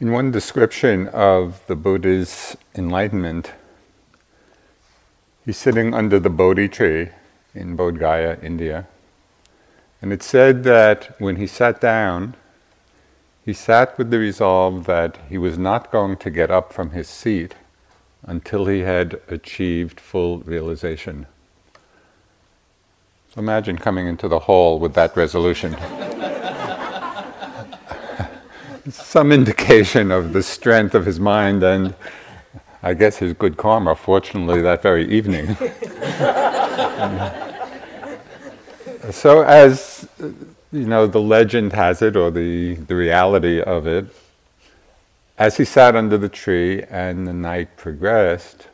In one description of the Buddha's enlightenment, he's sitting under the Bodhi tree in Bodh Gaya, India. And it said that when he sat down, he sat with the resolve that he was not going to get up from his seat until he had achieved full realization. So imagine coming into the hall with that resolution. Some indication of the strength of his mind and I guess his good karma, fortunately, that very evening. so, as you know, the legend has it, or the, the reality of it, as he sat under the tree and the night progressed,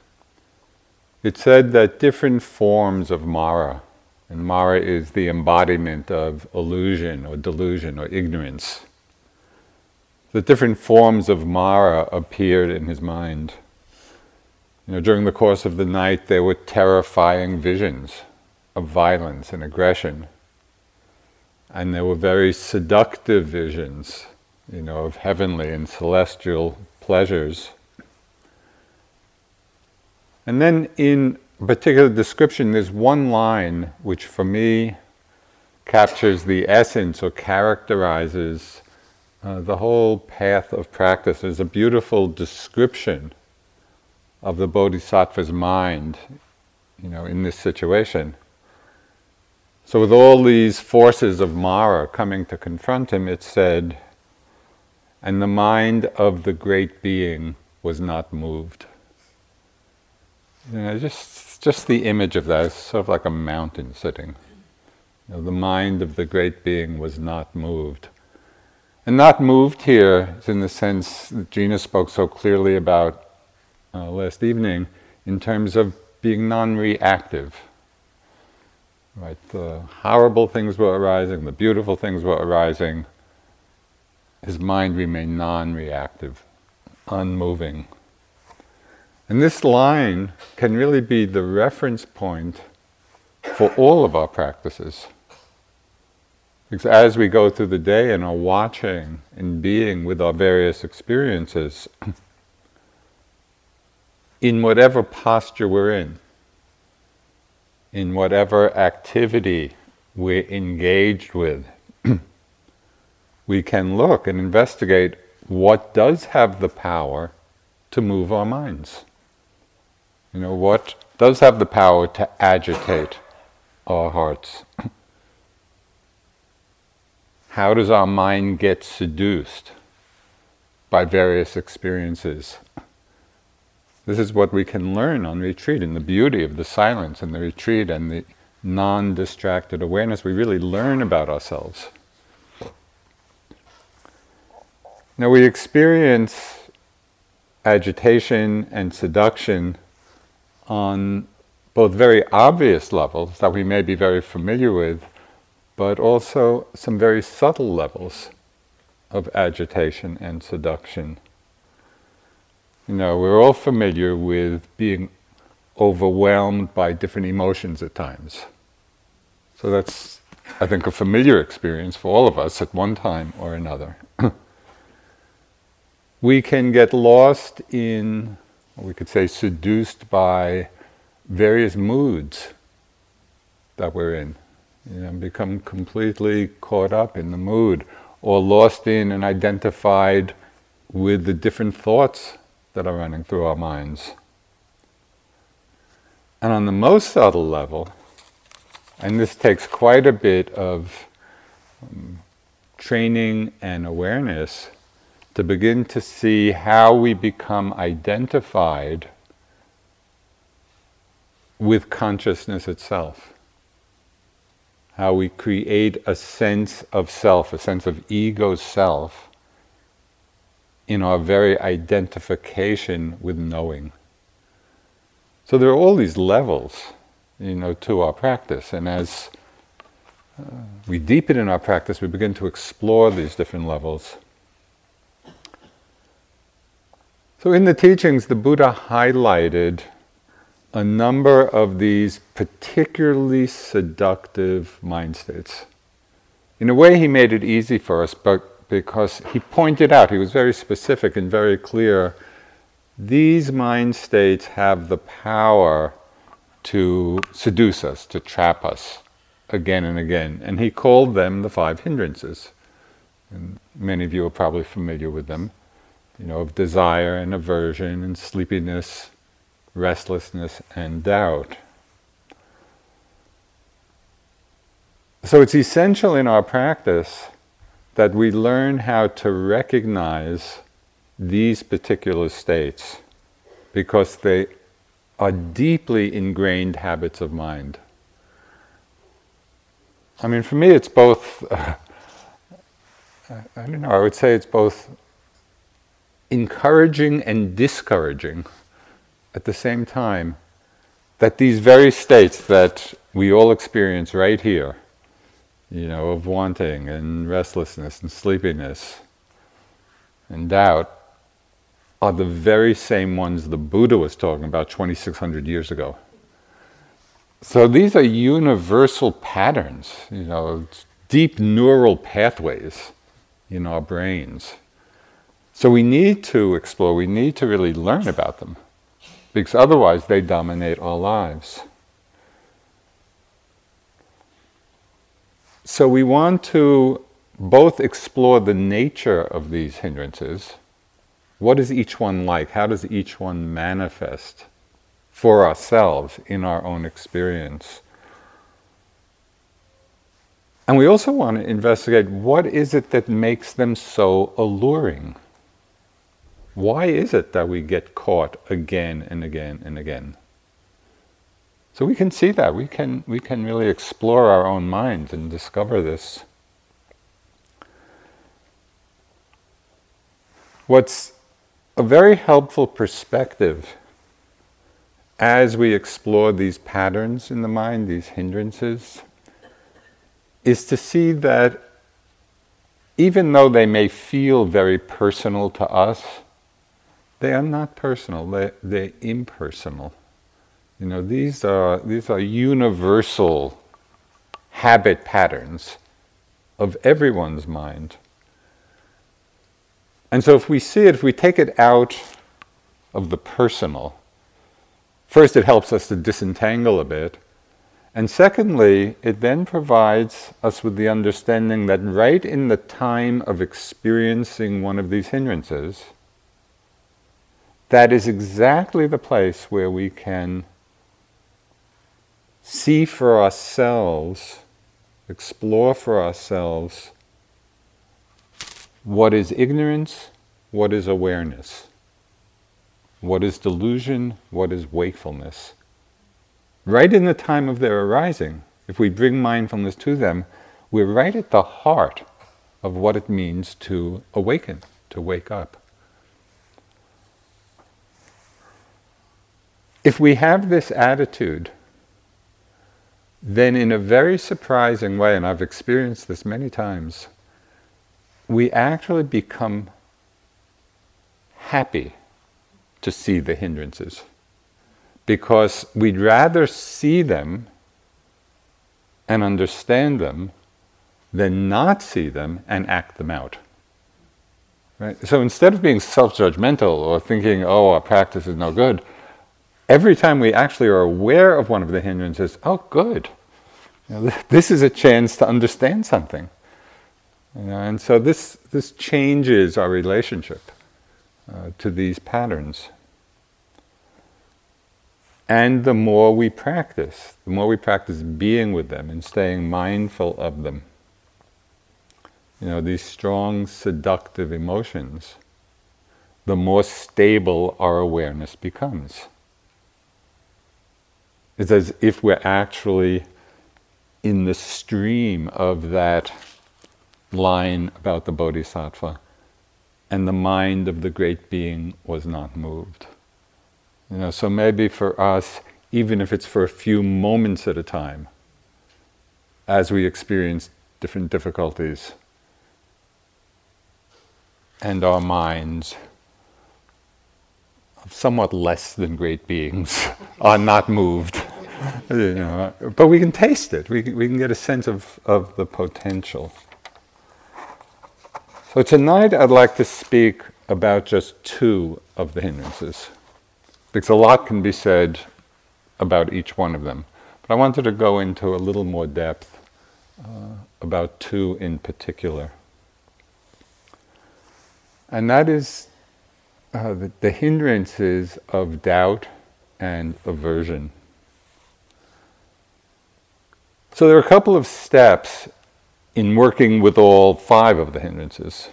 it said that different forms of Mara, and Mara is the embodiment of illusion or delusion or ignorance, the different forms of Mara appeared in his mind. You know, during the course of the night, there were terrifying visions of violence and aggression. And there were very seductive visions, you know, of heavenly and celestial pleasures. And then in a particular description, there's one line which for me captures the essence or characterizes uh, the whole path of practice. is a beautiful description of the bodhisattva's mind, you know, in this situation. So, with all these forces of Mara coming to confront him, it said, and the mind of the great being was not moved. You know, just, just the image of that is sort of like a mountain sitting. You know, the mind of the great being was not moved. And not moved here in the sense that Gina spoke so clearly about uh, last evening, in terms of being non reactive. Right, the horrible things were arising, the beautiful things were arising. His mind remained non reactive, unmoving. And this line can really be the reference point for all of our practices. Because as we go through the day and are watching and being with our various experiences, in whatever posture we're in, in whatever activity we're engaged with, we can look and investigate what does have the power to move our minds. You know, what does have the power to agitate our hearts? How does our mind get seduced by various experiences? This is what we can learn on retreat in the beauty of the silence and the retreat and the non distracted awareness. We really learn about ourselves. Now, we experience agitation and seduction on both very obvious levels that we may be very familiar with, but also some very subtle levels of agitation and seduction. You know, we're all familiar with being overwhelmed by different emotions at times. So that's, I think, a familiar experience for all of us at one time or another. we can get lost in, we could say, seduced by various moods that we're in. Know, become completely caught up in the mood or lost in and identified with the different thoughts that are running through our minds. And on the most subtle level, and this takes quite a bit of um, training and awareness to begin to see how we become identified with consciousness itself. How we create a sense of self, a sense of ego self, in our very identification with knowing. So there are all these levels, you know, to our practice, and as uh, we deepen in our practice, we begin to explore these different levels. So in the teachings, the Buddha highlighted a number of these particularly seductive mind states. In a way, he made it easy for us, but because he pointed out, he was very specific and very clear, these mind states have the power to seduce us, to trap us again and again. And he called them the five hindrances. And many of you are probably familiar with them, you know, of desire and aversion and sleepiness, restlessness and doubt. So it's essential in our practice that we learn how to recognize these particular states because they are deeply ingrained habits of mind. I mean, for me, it's both, uh, I don't know, I would say it's both encouraging and discouraging at the same time that these very states that we all experience right here, you know, of wanting and restlessness and sleepiness and doubt, are the very same ones the Buddha was talking about 2600 years ago. So these are universal patterns, you know, deep neural pathways in our brains. So we need to explore, we need to really learn about them, because otherwise they dominate our lives. So we want to both explore the nature of these hindrances. What is each one like? How does each one manifest? for ourselves in our own experience. And we also want to investigate what is it that makes them so alluring? Why is it that we get caught again and again and again? So we can see that. We can, we can really explore our own minds and discover this. What's a very helpful perspective as we explore these patterns in the mind, these hindrances, is to see that even though they may feel very personal to us, they are not personal, they, they're impersonal. You know, these are, these are universal habit patterns of everyone's mind. And so if we see it, if we take it out of the personal, First, it helps us to disentangle a bit. And secondly, it then provides us with the understanding that right in the time of experiencing one of these hindrances, that is exactly the place where we can see for ourselves, explore for ourselves what is ignorance, what is awareness. What is delusion? What is wakefulness? Right in the time of their arising, if we bring mindfulness to them, we're right at the heart of what it means to awaken, to wake up. If we have this attitude, then in a very surprising way, and I've experienced this many times, we actually become happy to see the hindrances. Because we'd rather see them and understand them than not see them and act them out. Right? So instead of being self judgmental or thinking, oh, our practice is no good, every time we actually are aware of one of the hindrances, oh, good. You know, this is a chance to understand something. You know, and so this, this changes our relationship uh, to these patterns. And the more we practice, the more we practice being with them and staying mindful of them, you know, these strong seductive emotions, the more stable our awareness becomes. It's as if we're actually in the stream of that line about the bodhisattva, and the mind of the great being was not moved. You know, so maybe for us, even if it's for a few moments at a time, as we experience different difficulties, and our minds somewhat less than great beings are not moved. You know, but we can taste it. We can, we can get a sense of, of the potential. So tonight I'd like to speak about just two of the hindrances, because a lot can be said about each one of them. But I wanted to go into a little more depth uh, about two in particular. And that is uh, the, the hindrances of doubt and aversion. So there are a couple of steps in working with all five of the hindrances.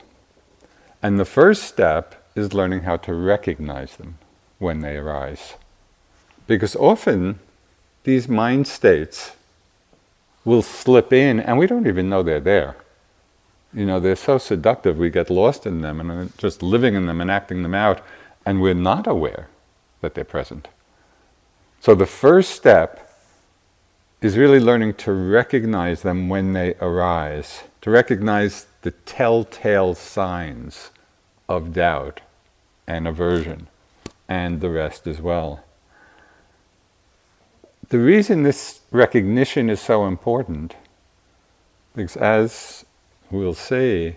And the first step is learning how to recognize them when they arise. Because often these mind states will slip in and we don't even know they're there. You know, they're so seductive, we get lost in them and just living in them and acting them out, and we're not aware that they're present. So the first step is really learning to recognize them when they arise, to recognize the telltale signs of doubt and aversion, and the rest as well. The reason this recognition is so important, because as we'll see,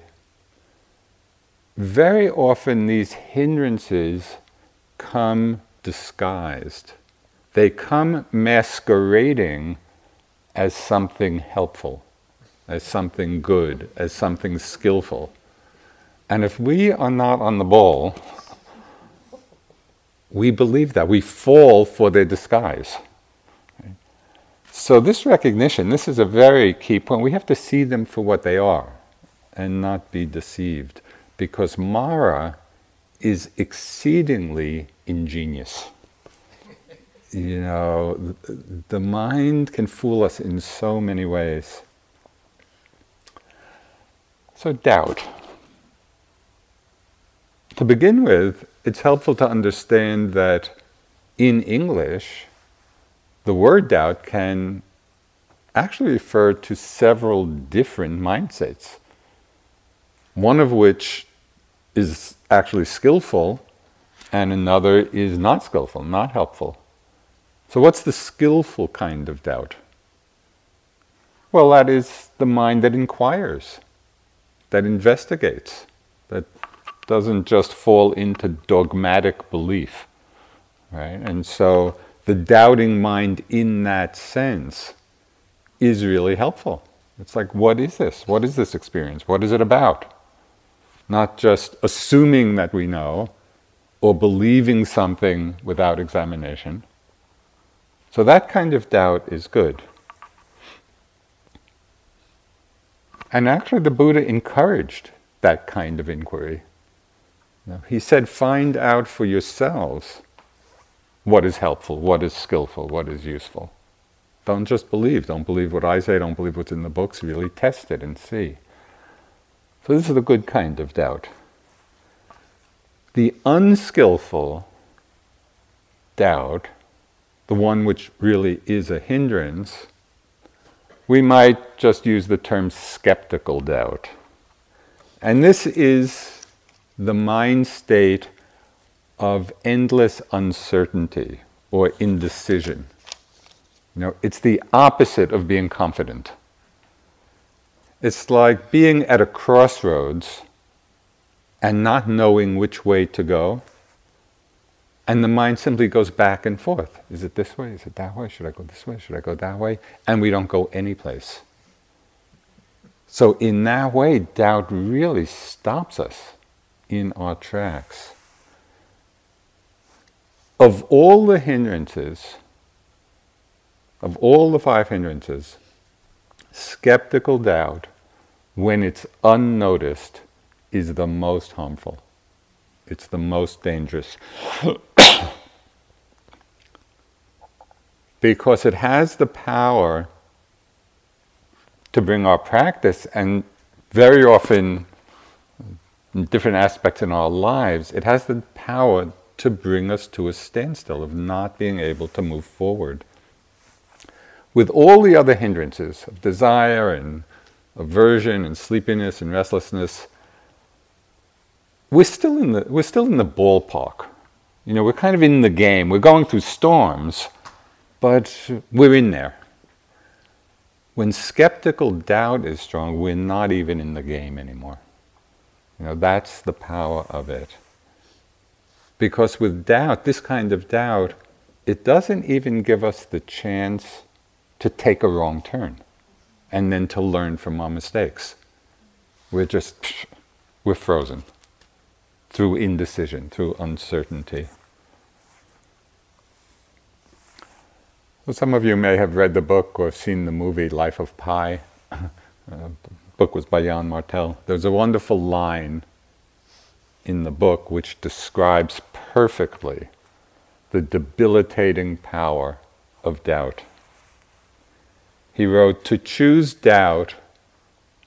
very often these hindrances come disguised. They come masquerading as something helpful, as something good, as something skillful. And if we are not on the ball, we believe that. We fall for their disguise. So, this recognition, this is a very key point. We have to see them for what they are and not be deceived because Mara is exceedingly ingenious. You know, the mind can fool us in so many ways. So, doubt. To begin with, it's helpful to understand that in English, the word doubt can actually refer to several different mindsets one of which is actually skillful and another is not skillful, not helpful. So, what's the skillful kind of doubt? Well, that is the mind that inquires, that investigates, that doesn't just fall into dogmatic belief. Right? And so the doubting mind in that sense is really helpful. It's like, what is this? What is this experience? What is it about? not just assuming that we know or believing something without examination. So that kind of doubt is good. And actually, the Buddha encouraged that kind of inquiry. he said, Find out for yourselves what is helpful, what is skillful, what is useful. Don't just believe. Don't believe what I say, don't believe what's in the books. Really test it and see. So, this is the good kind of doubt. The unskillful doubt, the one which really is a hindrance, we might just use the term skeptical doubt. And this is the mind state of endless uncertainty or indecision. You know, it's the opposite of being confident. It's like being at a crossroads and not knowing which way to go. And the mind simply goes back and forth. Is it this way? Is it that way? Should I go this way? Should I go that way? And we don't go anyplace. So, in that way, doubt really stops us in our tracks. Of all the hindrances, of all the five hindrances, skeptical doubt, when it's unnoticed, is the most harmful. It's the most dangerous. because it has the power to bring our practice, and very often, different aspects in our lives, it has the power to bring us to a standstill of not being able to move forward with all the other hindrances of desire and aversion and sleepiness and restlessness, we're still in the, we're still in the ballpark. You know, we're kind of in the game. We're going through storms, but we're in there. When skeptical doubt is strong, we're not even in the game anymore. You know, that's the power of it. Because with doubt, this kind of doubt, it doesn't even give us the chance to take a wrong turn and then to learn from our mistakes. We're just, we're frozen through indecision, through uncertainty. Well, some of you may have read the book or seen the movie Life of Pi. Uh, the book was by Yann Martel. There's a wonderful line in the book which describes perfectly the debilitating power of doubt. He wrote, To choose doubt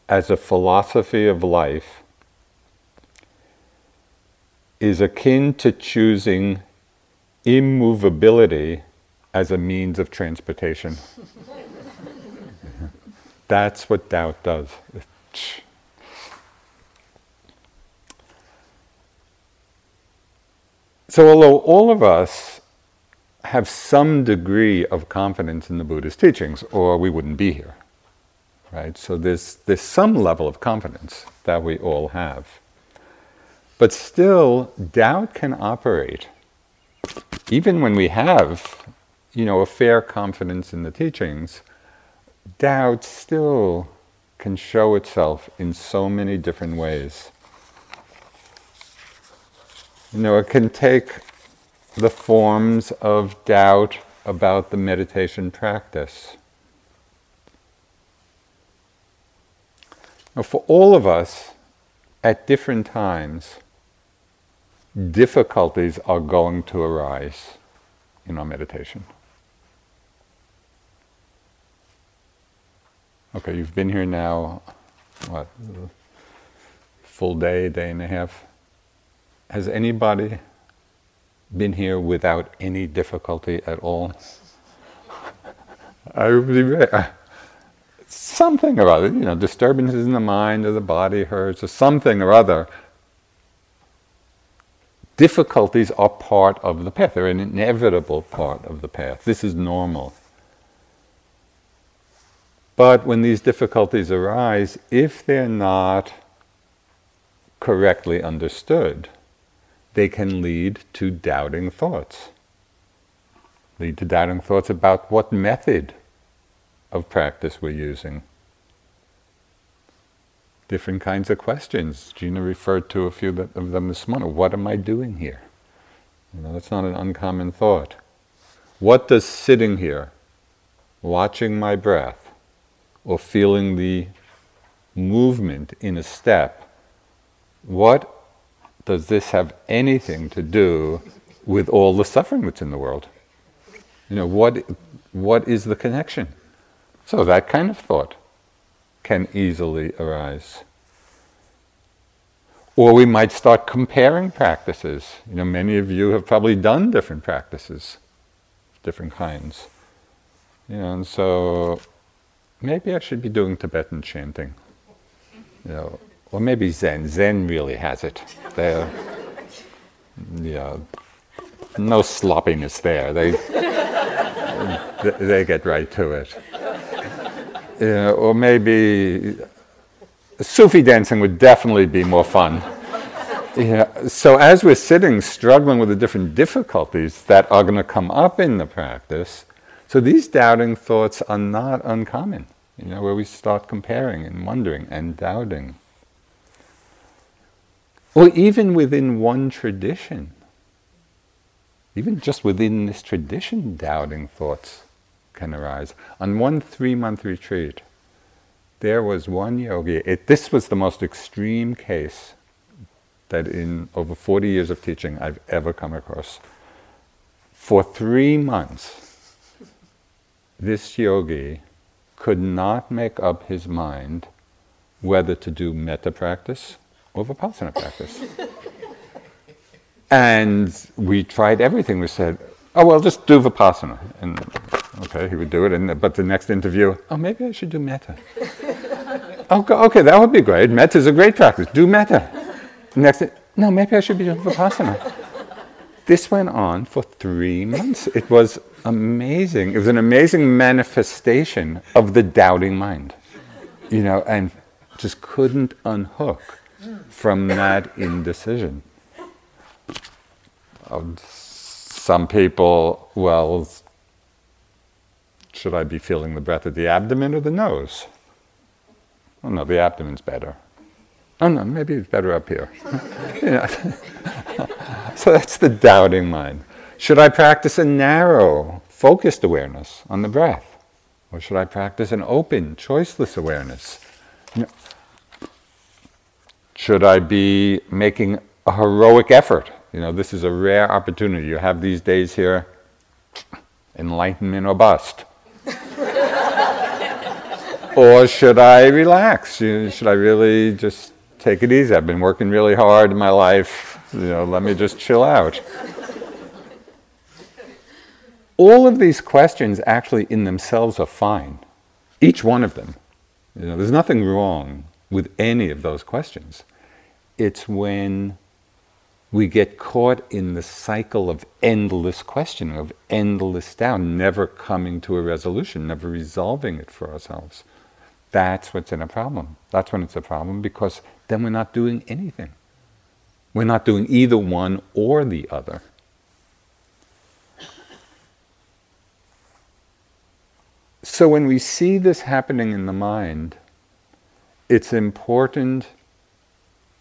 as a philosophy of life is akin to choosing immovability as a means of transportation. That's what doubt does. So, although all of us have some degree of confidence in the Buddha's teachings, or we wouldn't be here, right? So, there's, there's some level of confidence that we all have. But still, doubt can operate even when we have, you know, a fair confidence in the teachings doubt still can show itself in so many different ways. You know, it can take the forms of doubt about the meditation practice. Now, for all of us, at different times, difficulties are going to arise in our meditation. Okay, you've been here now, what, full day, day and a half. Has anybody been here without any difficulty at all? I would be uh, something or other, you know, disturbances in the mind or the body hurts or something or other. Difficulties are part of the path. They're an inevitable part of the path. This is normal. But when these difficulties arise, if they're not correctly understood, they can lead to doubting thoughts. Lead to doubting thoughts about what method of practice we're using. Different kinds of questions. Gina referred to a few of them this morning. What am I doing here? You know, that's not an uncommon thought. What does sitting here, watching my breath, or feeling the movement in a step, what does this have anything to do with all the suffering that's in the world? You know, what, what is the connection? So that kind of thought can easily arise. Or we might start comparing practices. You know, many of you have probably done different practices, different kinds. You know, and so maybe I should be doing Tibetan chanting. You know, or maybe Zen. Zen really has it. They're, yeah, no sloppiness there. They, they get right to it. Yeah, or maybe Sufi dancing would definitely be more fun. Yeah, so as we're sitting, struggling with the different difficulties that are going to come up in the practice, so these doubting thoughts are not uncommon, you know, where we start comparing and wondering and doubting. Or even within one tradition, even just within this tradition, doubting thoughts can arise. On one three month retreat, there was one yogi, it, this was the most extreme case that in over 40 years of teaching I've ever come across. For three months, this yogi could not make up his mind whether to do metta practice or vipassana practice. and we tried everything. We said, oh, well, just do vipassana. And okay, he would do it. And, but the next interview, oh, maybe I should do metta. okay, okay, that would be great. Metta is a great practice. Do metta. Next, no, maybe I should be doing vipassana. This went on for three months. It was amazing. It was an amazing manifestation of the doubting mind, you know, and just couldn't unhook from that indecision. Um, some people, well, should I be feeling the breath of the abdomen or the nose? Oh no, the abdomen's better. Oh no, maybe it's better up here. so that's the doubting mind. Should I practice a narrow, focused awareness on the breath? Or should I practice an open, choiceless awareness? Should I be making a heroic effort? You know, this is a rare opportunity. You have these days here, enlightenment or bust. Or should I relax? Should I really just take it easy? I've been working really hard in my life. You know, let me just chill out. All of these questions actually in themselves are fine. Each one of them. You know, there's nothing wrong with any of those questions. It's when we get caught in the cycle of endless questioning, of endless doubt, never coming to a resolution, never resolving it for ourselves. That's what's in a problem. That's when it's a problem because then we're not doing anything. We're not doing either one or the other. So when we see this happening in the mind, it's important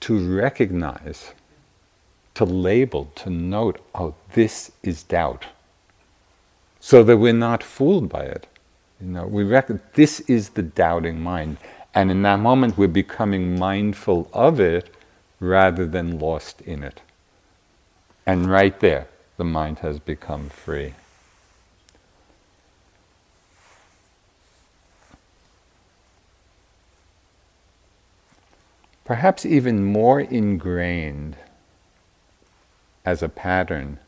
to recognize, to label, to note, oh, this is doubt. So that we're not fooled by it. You know, we reckon this is the doubting mind. And in that moment, we're becoming mindful of it rather than lost in it. And right there, the mind has become free. perhaps even more ingrained as a pattern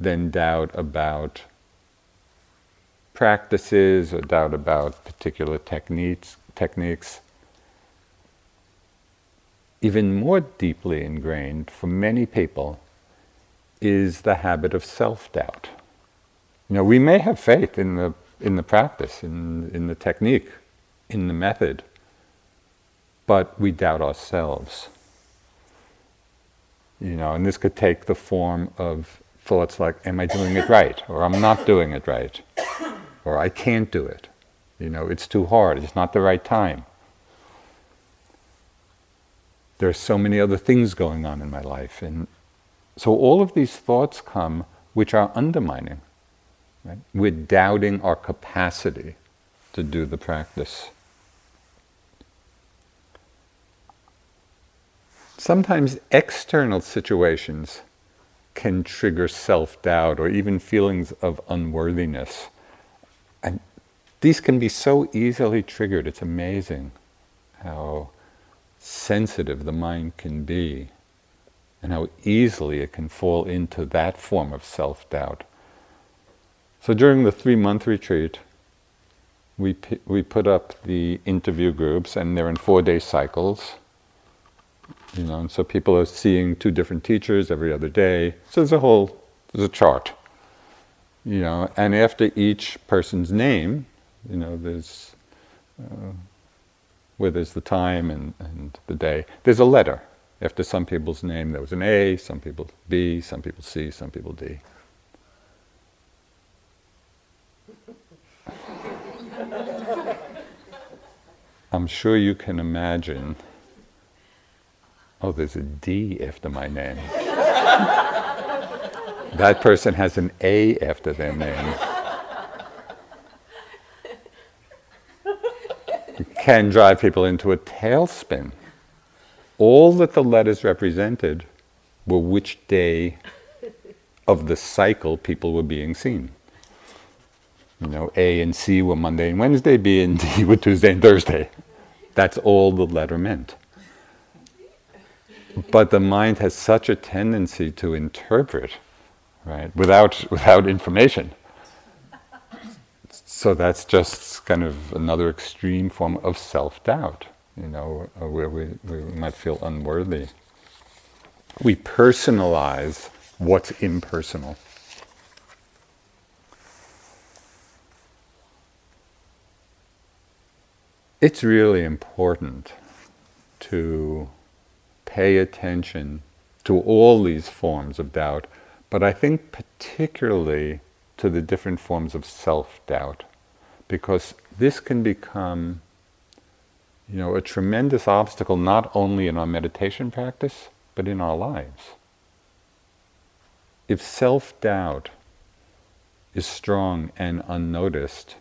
than doubt about practices or doubt about particular techniques techniques even more deeply ingrained for many people is the habit of self-doubt you know we may have faith in the in the practice in in the technique in the method but we doubt ourselves. You know, and this could take the form of thoughts like, am I doing it right? Or I'm not doing it right. Or I can't do it. You know, it's too hard, it's not the right time. There are so many other things going on in my life. And so all of these thoughts come which are undermining. Right? We're doubting our capacity to do the practice. Sometimes external situations can trigger self doubt or even feelings of unworthiness. These can be so easily triggered. It's amazing how sensitive the mind can be and how easily it can fall into that form of self doubt. So during the three month retreat, we, we put up the interview groups, and they're in four day cycles. You know, and so people are seeing two different teachers every other day. So there's a whole, there's a chart. You know, and after each person's name, you know, there's uh, where there's the time and, and the day. There's a letter. After some people's name, there was an A, some people B, some people C, some people D. I'm sure you can imagine Oh, there's a D after my name. that person has an A after their name. Can drive people into a tailspin. All that the letters represented were which day of the cycle people were being seen. You know, A and C were Monday and Wednesday, B and D were Tuesday and Thursday. That's all the letter meant but the mind has such a tendency to interpret, right, without, without information. So that's just kind of another extreme form of self doubt, you know, uh, where we, we might feel unworthy. We personalize what's impersonal. It's really important to pay attention to all these forms of doubt, but I think particularly to the different forms of self doubt, because this can become you know, a tremendous obstacle not only in our meditation practice, but in our lives. If self doubt is strong and unnoticed,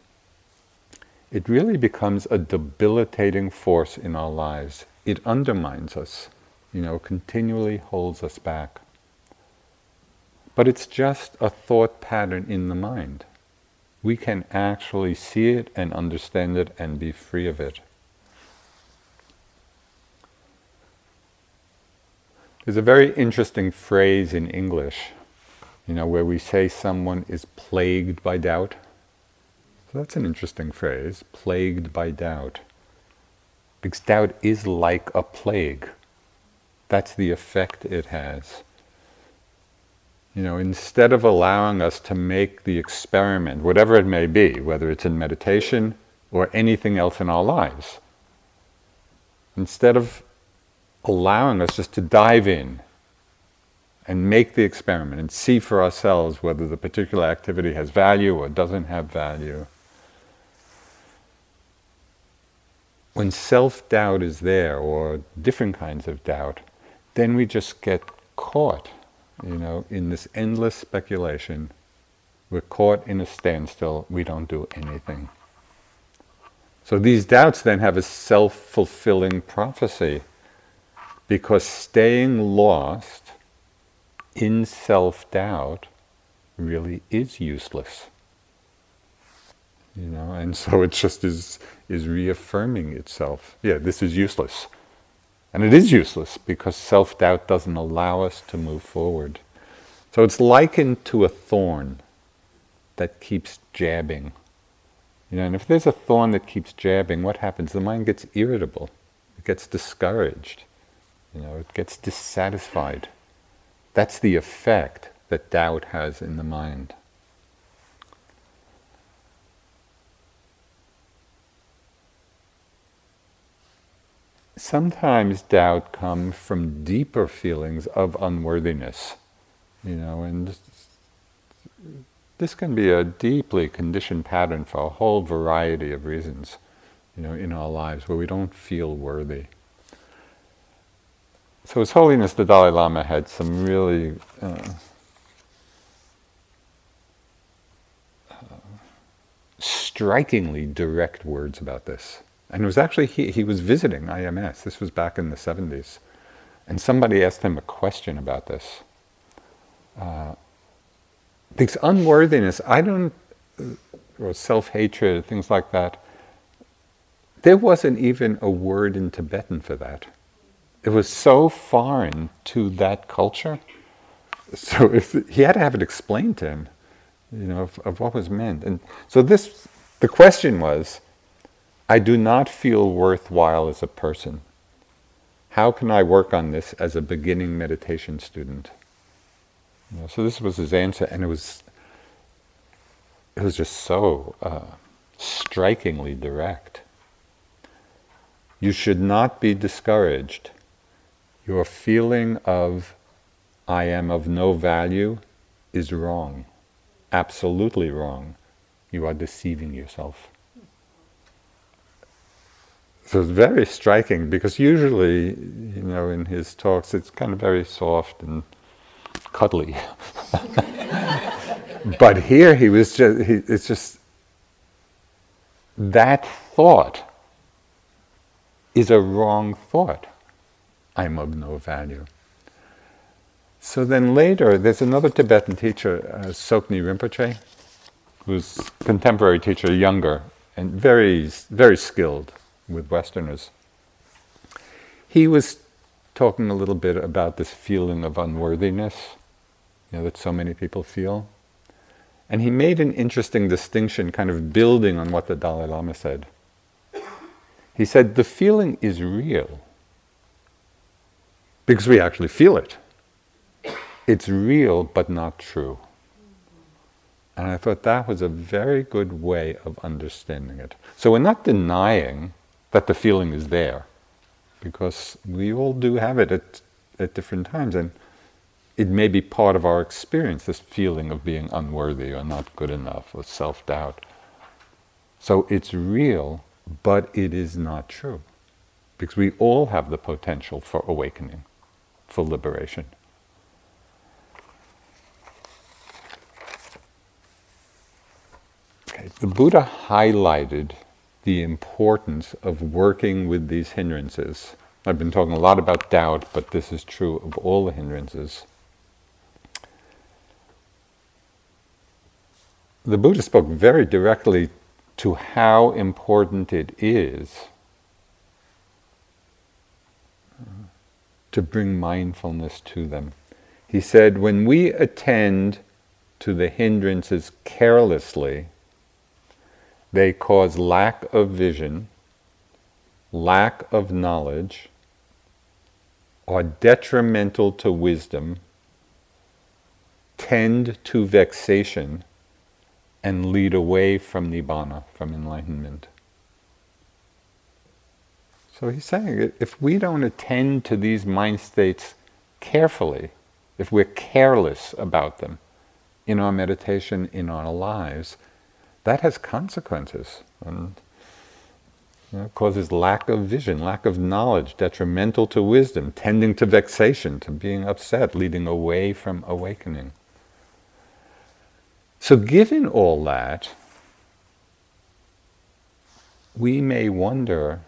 it really becomes a debilitating force in our lives. It undermines us, you know, continually holds us back. But it's just a thought pattern in the mind. We can actually see it and understand it and be free of it. There's a very interesting phrase in English, you know, where we say someone is plagued by doubt. So that's an interesting phrase, plagued by doubt. Because doubt is like a plague. That's the effect it has. You know, instead of allowing us to make the experiment, whatever it may be, whether it's in meditation or anything else in our lives, instead of allowing us just to dive in and make the experiment and see for ourselves whether the particular activity has value or doesn't have value. When self doubt is there, or different kinds of doubt, then we just get caught, you know, in this endless speculation. We're caught in a standstill, we don't do anything. So these doubts then have a self fulfilling prophecy because staying lost in self doubt really is useless. You know, and so it just is is reaffirming itself. Yeah, this is useless. And it is useless because self doubt doesn't allow us to move forward. So it's likened to a thorn that keeps jabbing. You know, and if there's a thorn that keeps jabbing, what happens? The mind gets irritable, it gets discouraged. You know, it gets dissatisfied. That's the effect that doubt has in the mind. Sometimes doubt comes from deeper feelings of unworthiness, you know, and this can be a deeply conditioned pattern for a whole variety of reasons, you know, in our lives where we don't feel worthy. So His Holiness the Dalai Lama had some really uh, uh, strikingly direct words about this. And it was actually, he, he was visiting IMS, this was back in the 70s, and somebody asked him a question about this. Uh, because unworthiness, I don't, uh, or self hatred, things like that, there wasn't even a word in Tibetan for that it was so foreign to that culture. So if, he had to have it explained to him, you know, of, of what was meant. And so this, the question was, I do not feel worthwhile as a person. How can I work on this as a beginning meditation student? You know, so this was his answer, and it was it was just so uh, strikingly direct. You should not be discouraged your feeling of I am of no value is wrong, absolutely wrong. You are deceiving yourself. So it's very striking because usually, you know, in his talks, it's kind of very soft and cuddly. but here he was just, he, it's just that thought is a wrong thought. I'm of no value. So then later, there's another Tibetan teacher, uh, Tsoknyi Rinpoche, who's contemporary teacher, younger, and very, very skilled with Westerners. He was talking a little bit about this feeling of unworthiness, you know, that so many people feel. And he made an interesting distinction, kind of building on what the Dalai Lama said. He said, the feeling is real because we actually feel it. It's real but not true. And I thought that was a very good way of understanding it. So we're not denying that the feeling is there, because we all do have it at at different times. And it may be part of our experience, this feeling of being unworthy or not good enough or self doubt. So it's real, but it is not true. Because we all have the potential for awakening, for liberation. The Buddha highlighted the importance of working with these hindrances. I've been talking a lot about doubt, but this is true of all the hindrances. The Buddha spoke very directly to how important it is to bring mindfulness to them. He said, when we attend to the hindrances carelessly, they cause lack of vision, lack of knowledge, are detrimental to wisdom, tend to vexation, and lead away from nibbana, from enlightenment. So he's saying if we don't attend to these mind states carefully, if we're careless about them in our meditation, in our lives, that has consequences and you know, causes lack of vision, lack of knowledge, detrimental to wisdom, tending to vexation, to being upset, leading away from awakening. So, given all that, we may wonder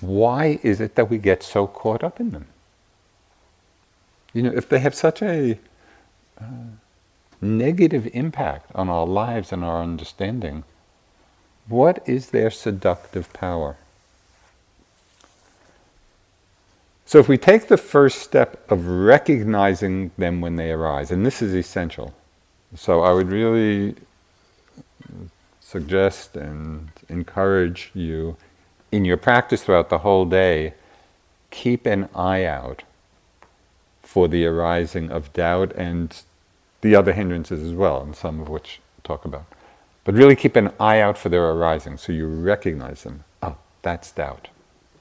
why is it that we get so caught up in them? You know, if they have such a uh, negative impact on our lives and our understanding, what is their seductive power? So, if we take the first step of recognizing them when they arise, and this is essential, so I would really suggest and encourage you in your practice throughout the whole day, keep an eye out for the arising of doubt and the other hindrances as well, and some of which we'll talk about. But really keep an eye out for their arising so you recognize them. Oh, that's doubt.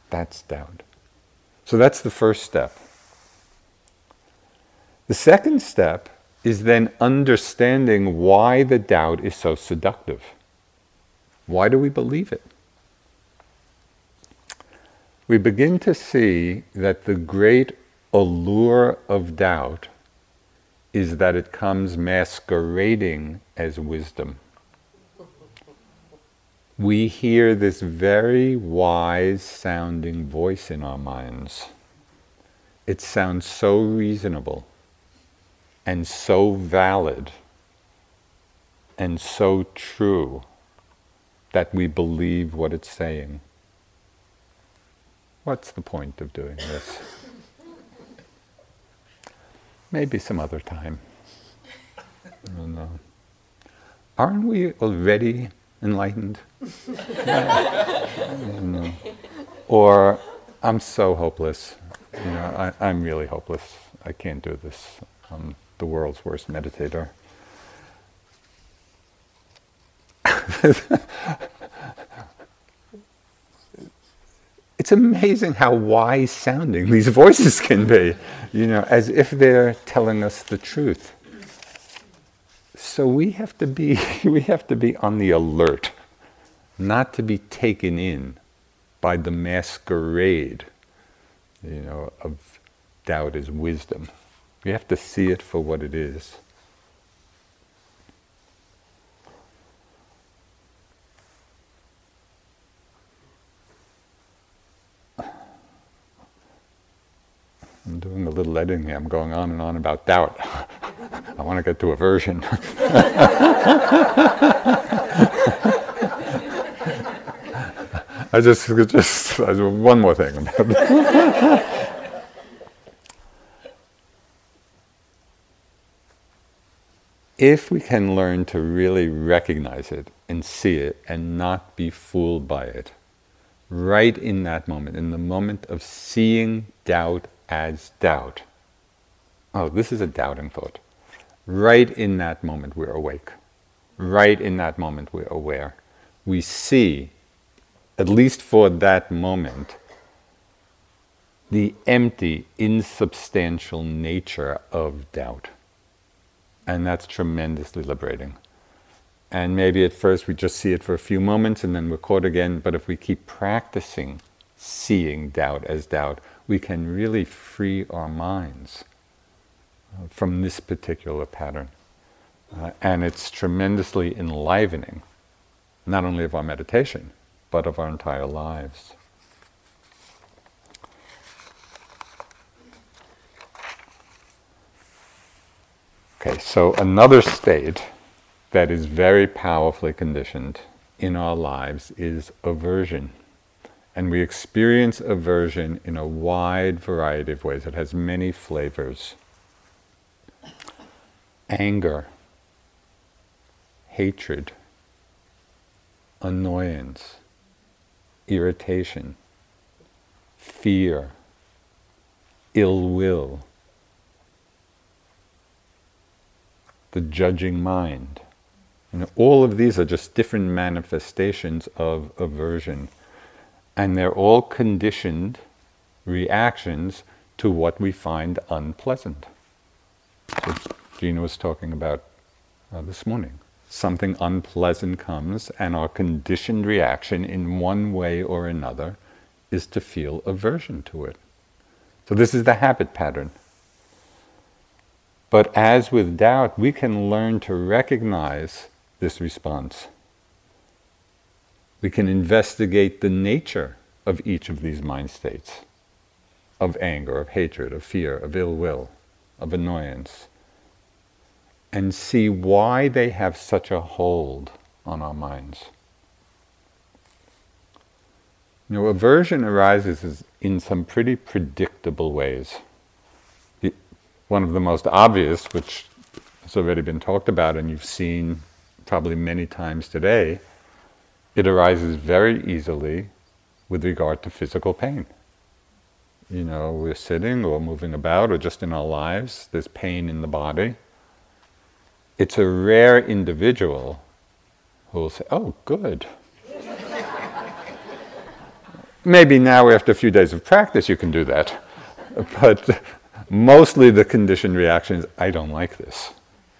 That's doubt. So that's the first step. The second step is then understanding why the doubt is so seductive. Why do we believe it? We begin to see that the great allure of doubt is that it comes masquerading as wisdom. We hear this very wise sounding voice in our minds. It sounds so reasonable and so valid and so true that we believe what it's saying. What's the point of doing this? Maybe some other time. Aren't we already enlightened? or I'm so hopeless. You know, I, am really hopeless. I can't do this. I'm the world's worst meditator. it's amazing how wise sounding these voices can be, you know, as if they're telling us the truth. So we have to be we have to be on the alert, not to be taken in by the masquerade, you know, of doubt as wisdom. We have to see it for what it is. I'm doing a little editing here. I'm going on and on about doubt. I want to get to aversion. I just, just one more thing. if we can learn to really recognize it and see it and not be fooled by it, right in that moment, in the moment of seeing doubt as doubt. Oh, this is a doubting thought. Right in that moment, we're awake. Right in that moment, we're aware. We see, at least for that moment, the empty, insubstantial nature of doubt. And that's tremendously liberating. And maybe at first we just see it for a few moments and then we're caught again, but if we keep practicing seeing doubt as doubt, we can really free our minds uh, from this particular pattern. Uh, and it's tremendously enlivening, not only of our meditation, but of our entire lives. Okay, so another state that is very powerfully conditioned in our lives is aversion. And we experience aversion in a wide variety of ways. It has many flavors anger, hatred, annoyance, irritation, fear, ill will, the judging mind. Know, all of these are just different manifestations of aversion. And they're all conditioned reactions to what we find unpleasant. So Gina was talking about uh, this morning. Something unpleasant comes, and our conditioned reaction in one way or another is to feel aversion to it. So, this is the habit pattern. But as with doubt, we can learn to recognize this response. We can investigate the nature of each of these mind states of anger, of hatred, of fear, of ill will, of annoyance, and see why they have such a hold on our minds. You know, aversion arises in some pretty predictable ways one of the most obvious, which has already been talked about and you've seen probably many times today, it arises very easily with regard to physical pain. You know, we're sitting or moving about or just in our lives, there's pain in the body. It's a rare individual who will say, Oh, good. Maybe now, after a few days of practice, you can do that. But mostly the conditioned reaction is, I don't like this,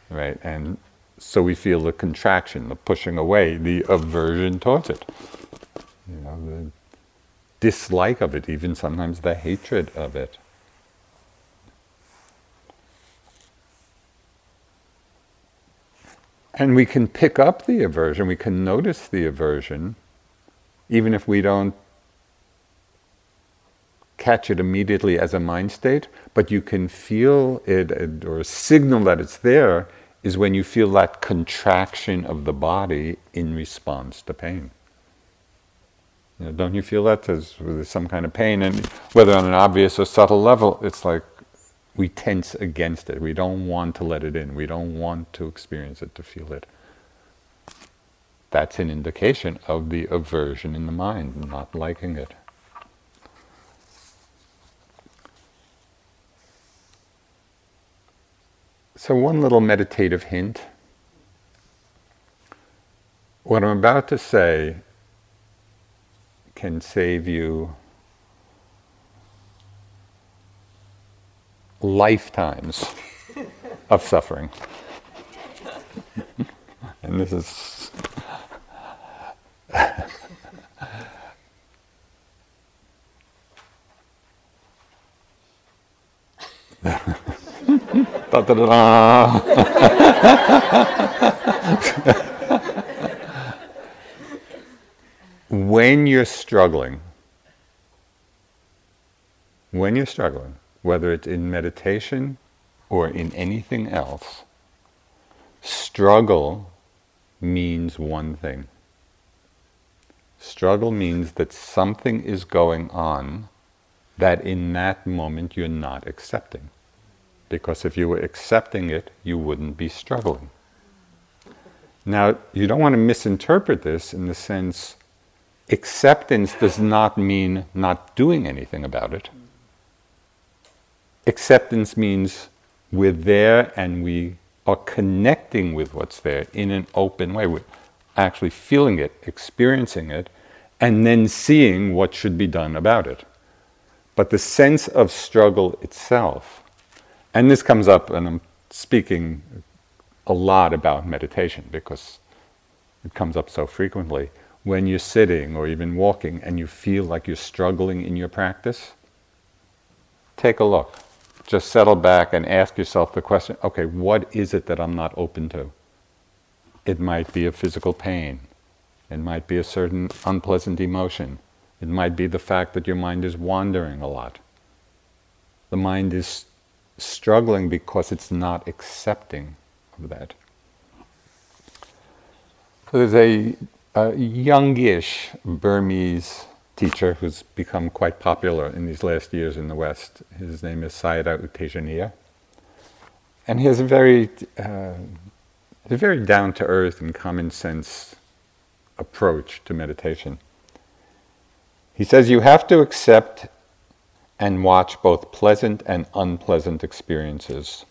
right? And so we feel the contraction, the pushing away, the aversion towards it, you know, the dislike of it, even sometimes the hatred of it. And we can pick up the aversion, we can notice the aversion, even if we don't catch it immediately as a mind state, but you can feel it, or signal that it's there is when you feel that contraction of the body in response to pain. You know, don't you feel that there's, there's some kind of pain, and whether on an obvious or subtle level, it's like we tense against it. We don't want to let it in. We don't want to experience it, to feel it. That's an indication of the aversion in the mind, not liking it. So, one little meditative hint. What I'm about to say can save you lifetimes of suffering. and this is. Da, da, da, when you're struggling, when you're struggling, whether it's in meditation or in anything else, struggle means one thing. Struggle means that something is going on that in that moment you're not accepting because if you were accepting it, you wouldn't be struggling. Now, you don't want to misinterpret this in the sense acceptance does not mean not doing anything about it. Acceptance means we're there and we are connecting with what's there in an open way. We're actually feeling it, experiencing it, and then seeing what should be done about it. But the sense of struggle itself, and this comes up, and I'm speaking a lot about meditation because it comes up so frequently. When you're sitting or even walking and you feel like you're struggling in your practice, take a look. Just settle back and ask yourself the question okay, what is it that I'm not open to? It might be a physical pain, it might be a certain unpleasant emotion, it might be the fact that your mind is wandering a lot. The mind is struggling because it's not accepting of that. So there's a, a youngish Burmese teacher who's become quite popular in these last years in the West. His name is Sayadaw U Tejaniya. And he has a very, uh, a very down to earth and common sense approach to meditation. He says you have to accept and watch both pleasant and unpleasant experiences.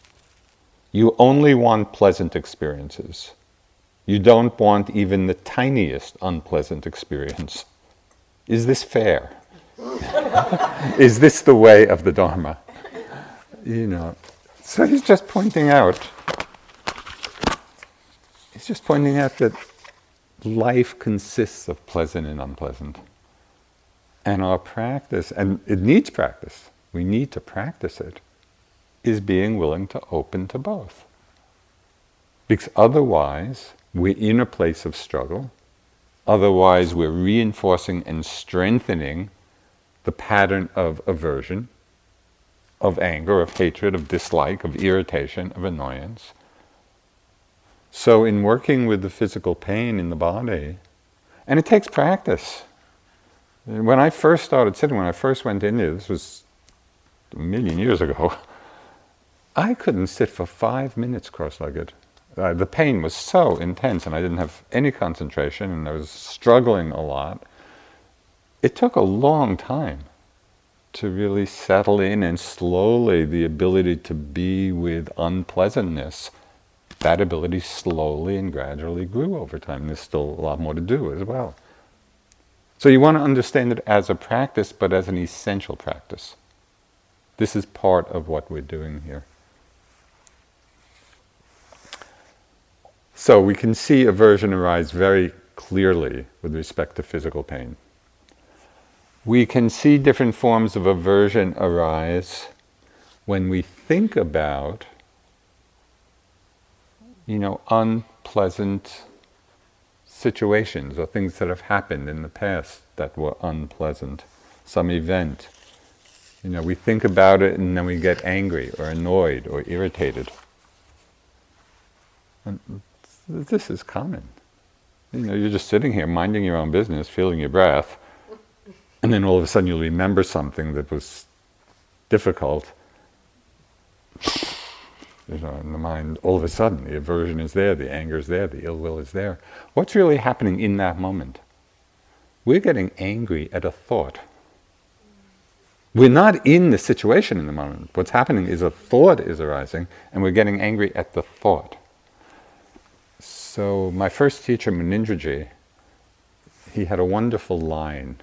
You only want pleasant experiences. You don't want even the tiniest unpleasant experience. Is this fair? Is this the way of the Dharma? You know. So he's just pointing out, he's just pointing out that life consists of pleasant and unpleasant. And our practice, and it needs practice, we need to practice it, is being willing to open to both. Because otherwise, we're in a place of struggle. Otherwise, we're reinforcing and strengthening the pattern of aversion, of anger, of hatred, of dislike, of irritation, of annoyance. So, in working with the physical pain in the body, and it takes practice. When I first started sitting, when I first went in here, this was a million years ago, I couldn't sit for five minutes cross legged. Uh, the pain was so intense, and I didn't have any concentration, and I was struggling a lot. It took a long time to really settle in, and slowly the ability to be with unpleasantness that ability slowly and gradually grew over time. There's still a lot more to do as well. So you want to understand it as a practice, but as an essential practice. This is part of what we're doing here. So we can see aversion arise very clearly with respect to physical pain. We can see different forms of aversion arise when we think about you know, unpleasant situations or things that have happened in the past that were unpleasant, some event. You know, we think about it and then we get angry or annoyed or irritated. And this is common. You know, you're just sitting here minding your own business, feeling your breath, and then all of a sudden you'll remember something that was difficult you know, in the mind, all of a sudden the aversion is there, the anger is there, the ill will is there. What's really happening in that moment? We're getting angry at a thought. We're not in the situation in the moment. What's happening is a thought is arising, and we're getting angry at the thought. So, my first teacher, Munindraji, he had a wonderful line.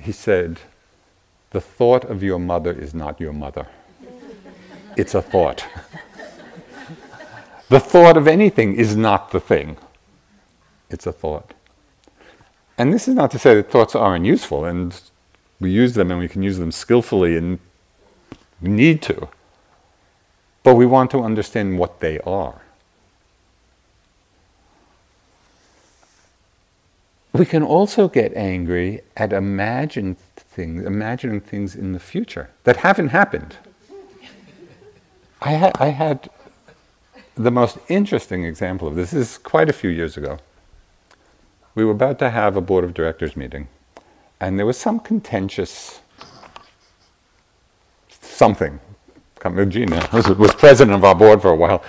He said, The thought of your mother is not your mother it's a thought. the thought of anything is not the thing, it's a thought. And this is not to say that thoughts aren't useful, and we use them and we can use them skillfully and we need to. But we want to understand what they are. We can also get angry at imagined things, imagining things in the future that haven't happened. I had, I had the most interesting example of this. This is quite a few years ago. We were about to have a board of directors meeting, and there was some contentious something. Uh, Gina was, was president of our board for a while.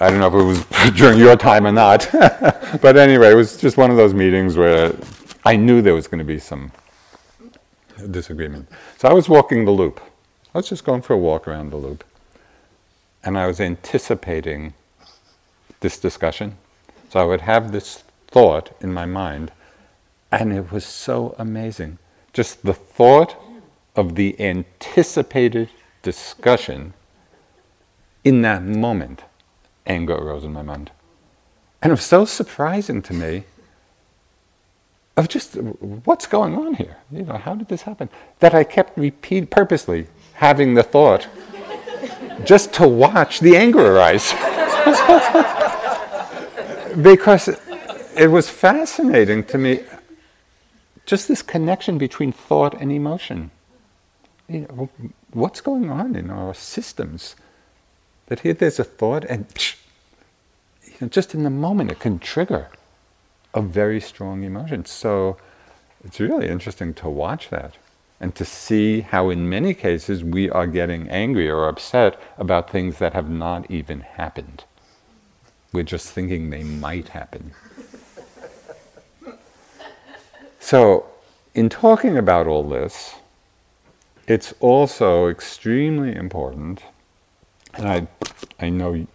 I don't know if it was during your time or not, but anyway, it was just one of those meetings where I knew there was going to be some disagreement. So I was walking the loop. I was just going for a walk around the loop and I was anticipating this discussion. So I would have this thought in my mind, and it was so amazing. Just the thought of the anticipated discussion, in that moment, anger arose in my mind. And it was so surprising to me of just what's going on here? You know, how did this happen? That I kept repeat purposely having the thought just to watch the anger arise. because it was fascinating to me just this connection between thought and emotion. You know, what's going on in our systems? That here there's a thought, and you know, just in the moment it can trigger a very strong emotion. So it's really interesting to watch that and to see how, in many cases, we are getting angry or upset about things that have not even happened. We're just thinking they might happen. So, in talking about all this, it's also extremely important, and I, I know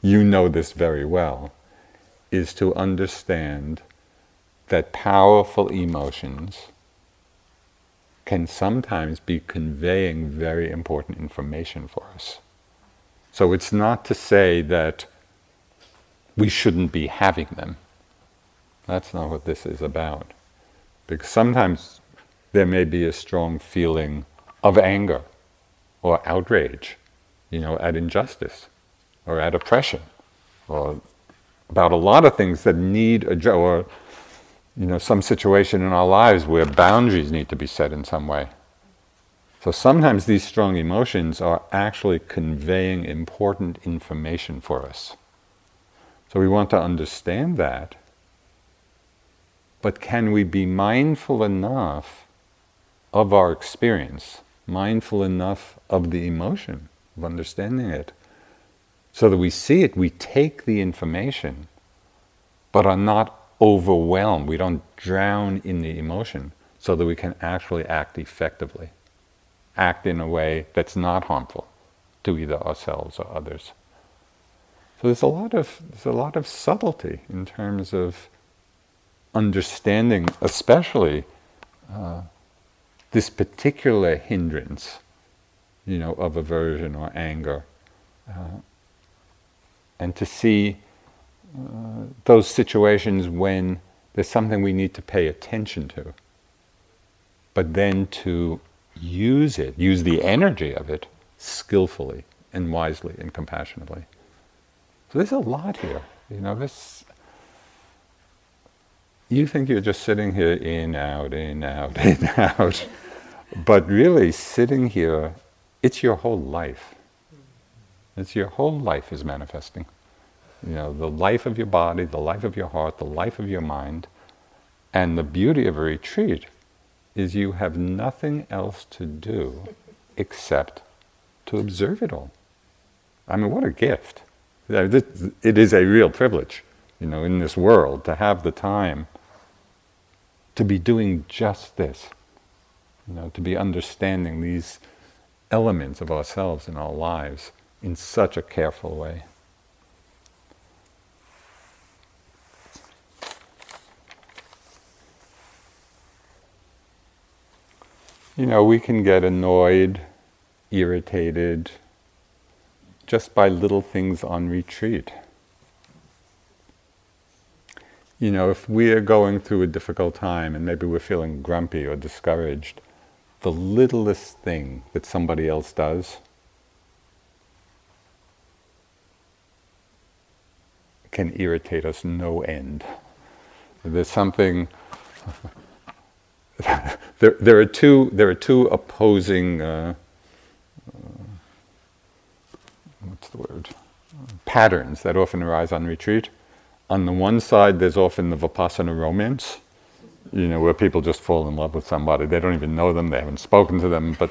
you know this very well, is to understand that powerful emotions can sometimes be conveying very important information for us. So it's not to say that we shouldn't be having them. That's not what this is about. Because sometimes there may be a strong feeling of anger or outrage, you know, at injustice or at oppression or about a lot of things that need a or you know some situation in our lives where boundaries need to be set in some way. So sometimes these strong emotions are actually conveying important information for us. So we want to understand that but can we be mindful enough of our experience, mindful enough of the emotion, of understanding it, so that we see it, we take the information, but are not overwhelmed. We don't drown in the emotion, so that we can actually act effectively, act in a way that's not harmful to either ourselves or others. So there's a lot of there's a lot of subtlety in terms of understanding, especially uh, this particular hindrance, you know, of aversion or anger, uh, and to see uh, those situations when there's something we need to pay attention to, but then to use it, use the energy of it skillfully and wisely and compassionately. So there's a lot here. You know, this you think you're just sitting here in, out, in, out, in, out. But really, sitting here, it's your whole life. It's your whole life is manifesting. You know, the life of your body, the life of your heart, the life of your mind. And the beauty of a retreat is you have nothing else to do except to observe it all. I mean, what a gift. It is a real privilege, you know, in this world to have the time to be doing just this, you know, to be understanding these elements of ourselves in our lives in such a careful way. You know, we can get annoyed, irritated, just by little things on retreat you know, if we are going through a difficult time and maybe we're feeling grumpy or discouraged, the littlest thing that somebody else does can irritate us no end. There's something. there, there are two. There are two opposing. Uh, uh, what's the word? Patterns that often arise on retreat on the one side, there's often the Vipassana romance, you know, where people just fall in love with somebody. They don't even know them, they haven't spoken to them, but,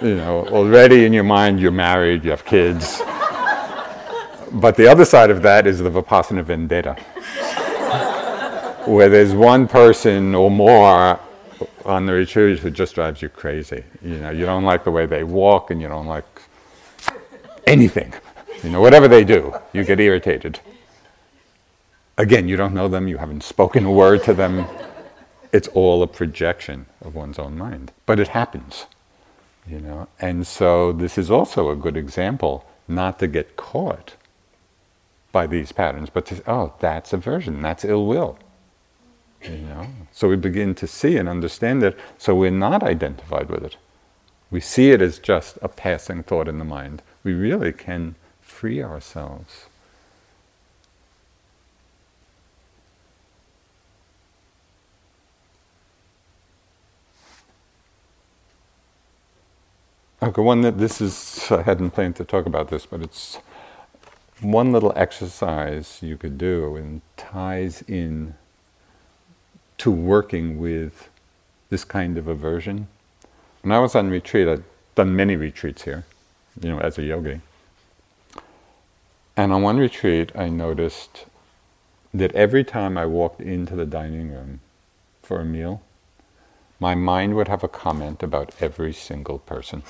you know, already in your mind, you're married, you have kids. But the other side of that is the Vipassana vendetta, where there's one person or more on the retreat who just drives you crazy. You know, you don't like the way they walk and you don't like anything. You know, whatever they do, you get irritated. Again, you don't know them, you haven't spoken a word to them, it's all a projection of one's own mind. But it happens, you know. And so this is also a good example not to get caught by these patterns, but to oh, that's aversion, that's ill will. You know? So we begin to see and understand it, so we're not identified with it. We see it as just a passing thought in the mind. We really can free ourselves. Okay, one that this is, I hadn't planned to talk about this, but it's one little exercise you could do and ties in to working with this kind of aversion. When I was on retreat, I'd done many retreats here, you know, as a yogi. And on one retreat, I noticed that every time I walked into the dining room for a meal, my mind would have a comment about every single person.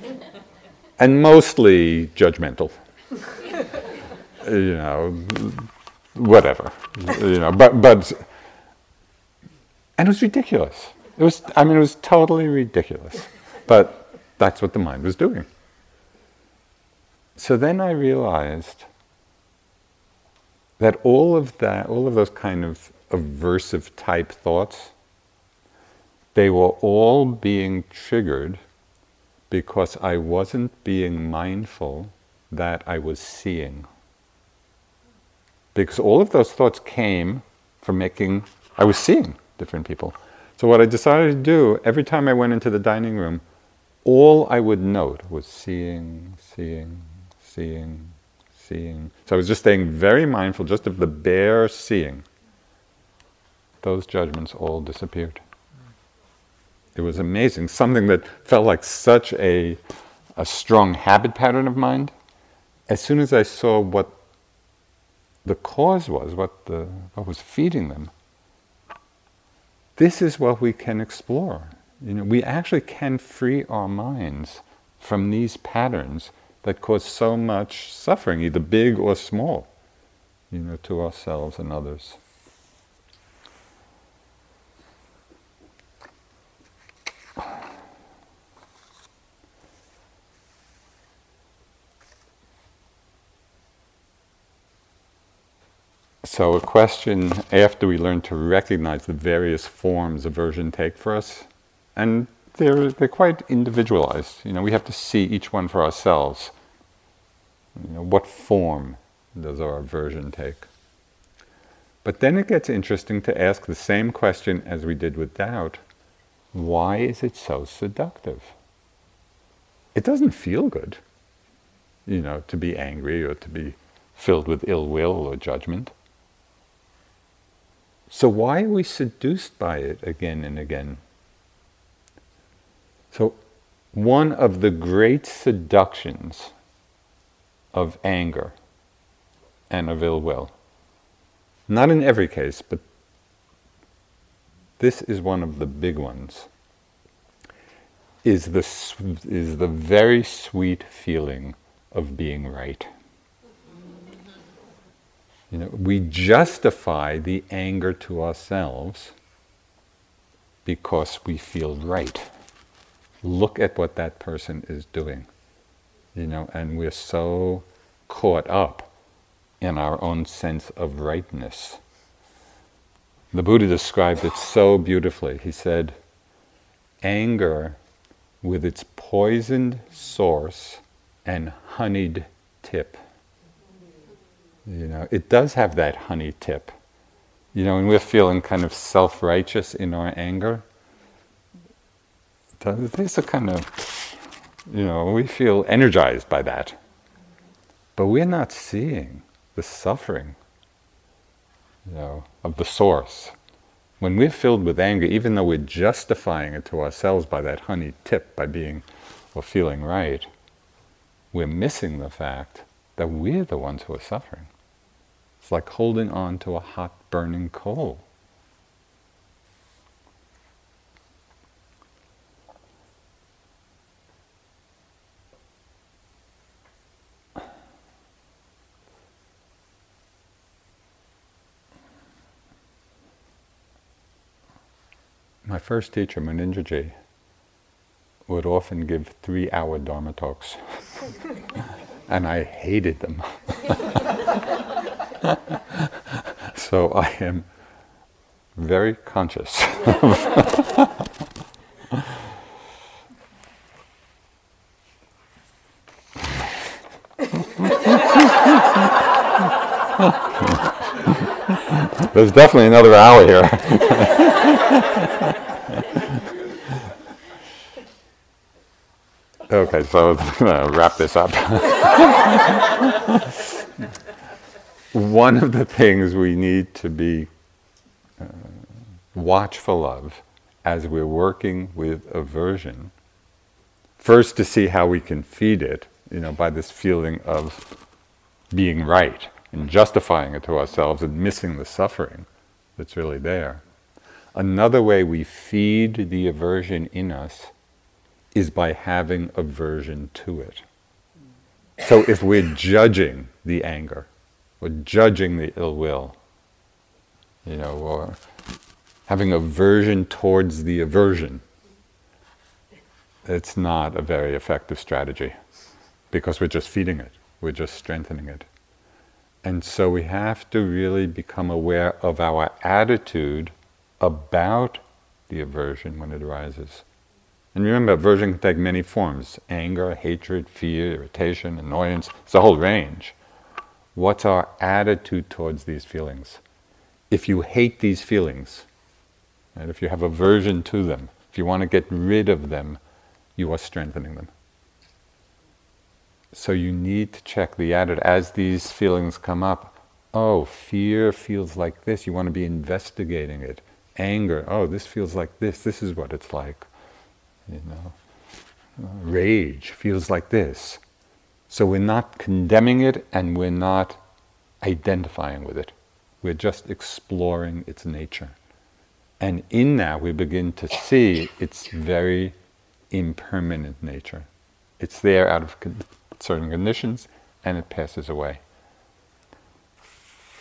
and mostly judgmental. you know, whatever. You know, but but and it was ridiculous. It was I mean it was totally ridiculous. But that's what the mind was doing. So then I realized that all of that, all of those kind of aversive type thoughts, they were all being triggered because I wasn't being mindful that I was seeing. Because all of those thoughts came from making, I was seeing different people. So, what I decided to do every time I went into the dining room, all I would note was seeing, seeing, seeing, seeing. So, I was just staying very mindful just of the bare seeing. Those judgments all disappeared. It was amazing. Something that felt like such a, a strong habit pattern of mind. As soon as I saw what the cause was, what, the, what was feeding them, this is what we can explore. You know, we actually can free our minds from these patterns that cause so much suffering, either big or small, you know, to ourselves and others. So, a question after we learn to recognize the various forms aversion take for us, and they're, they're quite individualized. You know, we have to see each one for ourselves. You know, what form does our aversion take? But then it gets interesting to ask the same question as we did with doubt why is it so seductive? It doesn't feel good, you know, to be angry or to be filled with ill will or judgment. So, why are we seduced by it again and again? So, one of the great seductions of anger and of ill will, not in every case, but this is one of the big ones, is the, is the very sweet feeling of being right. You know, we justify the anger to ourselves because we feel right. Look at what that person is doing. You know, and we're so caught up in our own sense of rightness. The Buddha described it so beautifully. He said, anger with its poisoned source and honeyed tip you know, it does have that honey tip. You know, when we're feeling kind of self righteous in our anger, there's a kind of, you know, we feel energized by that. But we're not seeing the suffering, you know, of the source. When we're filled with anger, even though we're justifying it to ourselves by that honey tip, by being or feeling right, we're missing the fact that we're the ones who are suffering. It's like holding on to a hot burning coal. my first teacher, Munindraji, would often give three hour Dharma talks. and I hated them. so I am very conscious. There's definitely another hour here. okay, so I'm going to wrap this up. One of the things we need to be uh, watchful of as we're working with aversion, first to see how we can feed it, you know, by this feeling of being right and justifying it to ourselves and missing the suffering that's really there. Another way we feed the aversion in us is by having aversion to it. So if we're judging the anger, or judging the ill will, you know, or having aversion towards the aversion, it's not a very effective strategy because we're just feeding it, we're just strengthening it. And so we have to really become aware of our attitude about the aversion when it arises. And remember, aversion can take many forms anger, hatred, fear, irritation, annoyance. It's a whole range. What's our attitude towards these feelings? If you hate these feelings, right, if you have aversion to them, if you want to get rid of them, you are strengthening them. So you need to check the attitude as these feelings come up. Oh, fear feels like this. You want to be investigating it. Anger. Oh, this feels like this. This is what it's like. You know. Uh, rage feels like this. So we're not condemning it and we're not identifying with it. We're just exploring its nature. And in that, we begin to see its very impermanent nature. It's there out of certain conditions, and it passes away.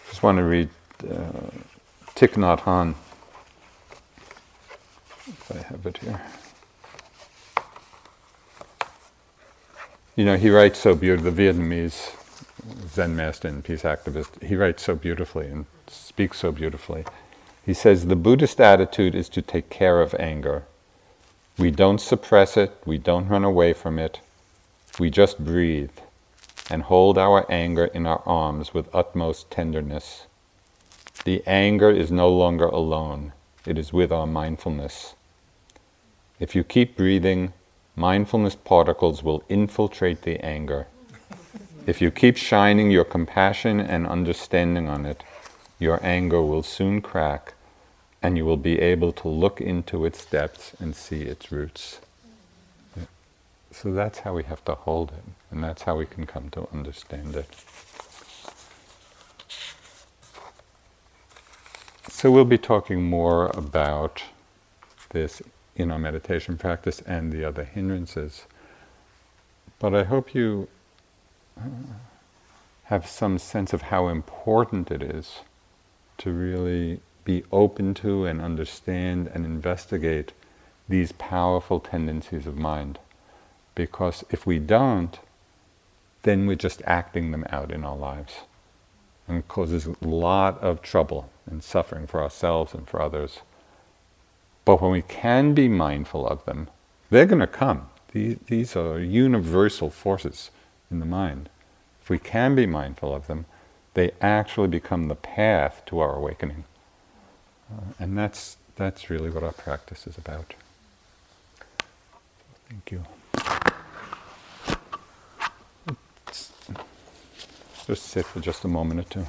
Just want to read uh, Thich Nhat Hanh, if I have it here. You know, he writes so beautifully, the Vietnamese Zen master and peace activist, he writes so beautifully and speaks so beautifully. He says, The Buddhist attitude is to take care of anger. We don't suppress it, we don't run away from it, we just breathe and hold our anger in our arms with utmost tenderness. The anger is no longer alone, it is with our mindfulness. If you keep breathing, mindfulness particles will infiltrate the anger. If you keep shining your compassion and understanding on it, your anger will soon crack and you will be able to look into its depths and see its roots. So that's how we have to hold it, and that's how we can come to understand it. So we'll be talking more about this in our meditation practice and the other hindrances. But I hope you uh, have some sense of how important it is to really be open to and understand and investigate these powerful tendencies of mind. Because if we don't, then we're just acting them out in our lives. And causes a lot of trouble and suffering for ourselves and for others. But when we can be mindful of them, they're going to come. These, are universal forces in the mind. If we can be mindful of them, they actually become the path to our awakening. Uh, and that's, that's really what our practice is about. Thank you. Just sit for just a moment or two.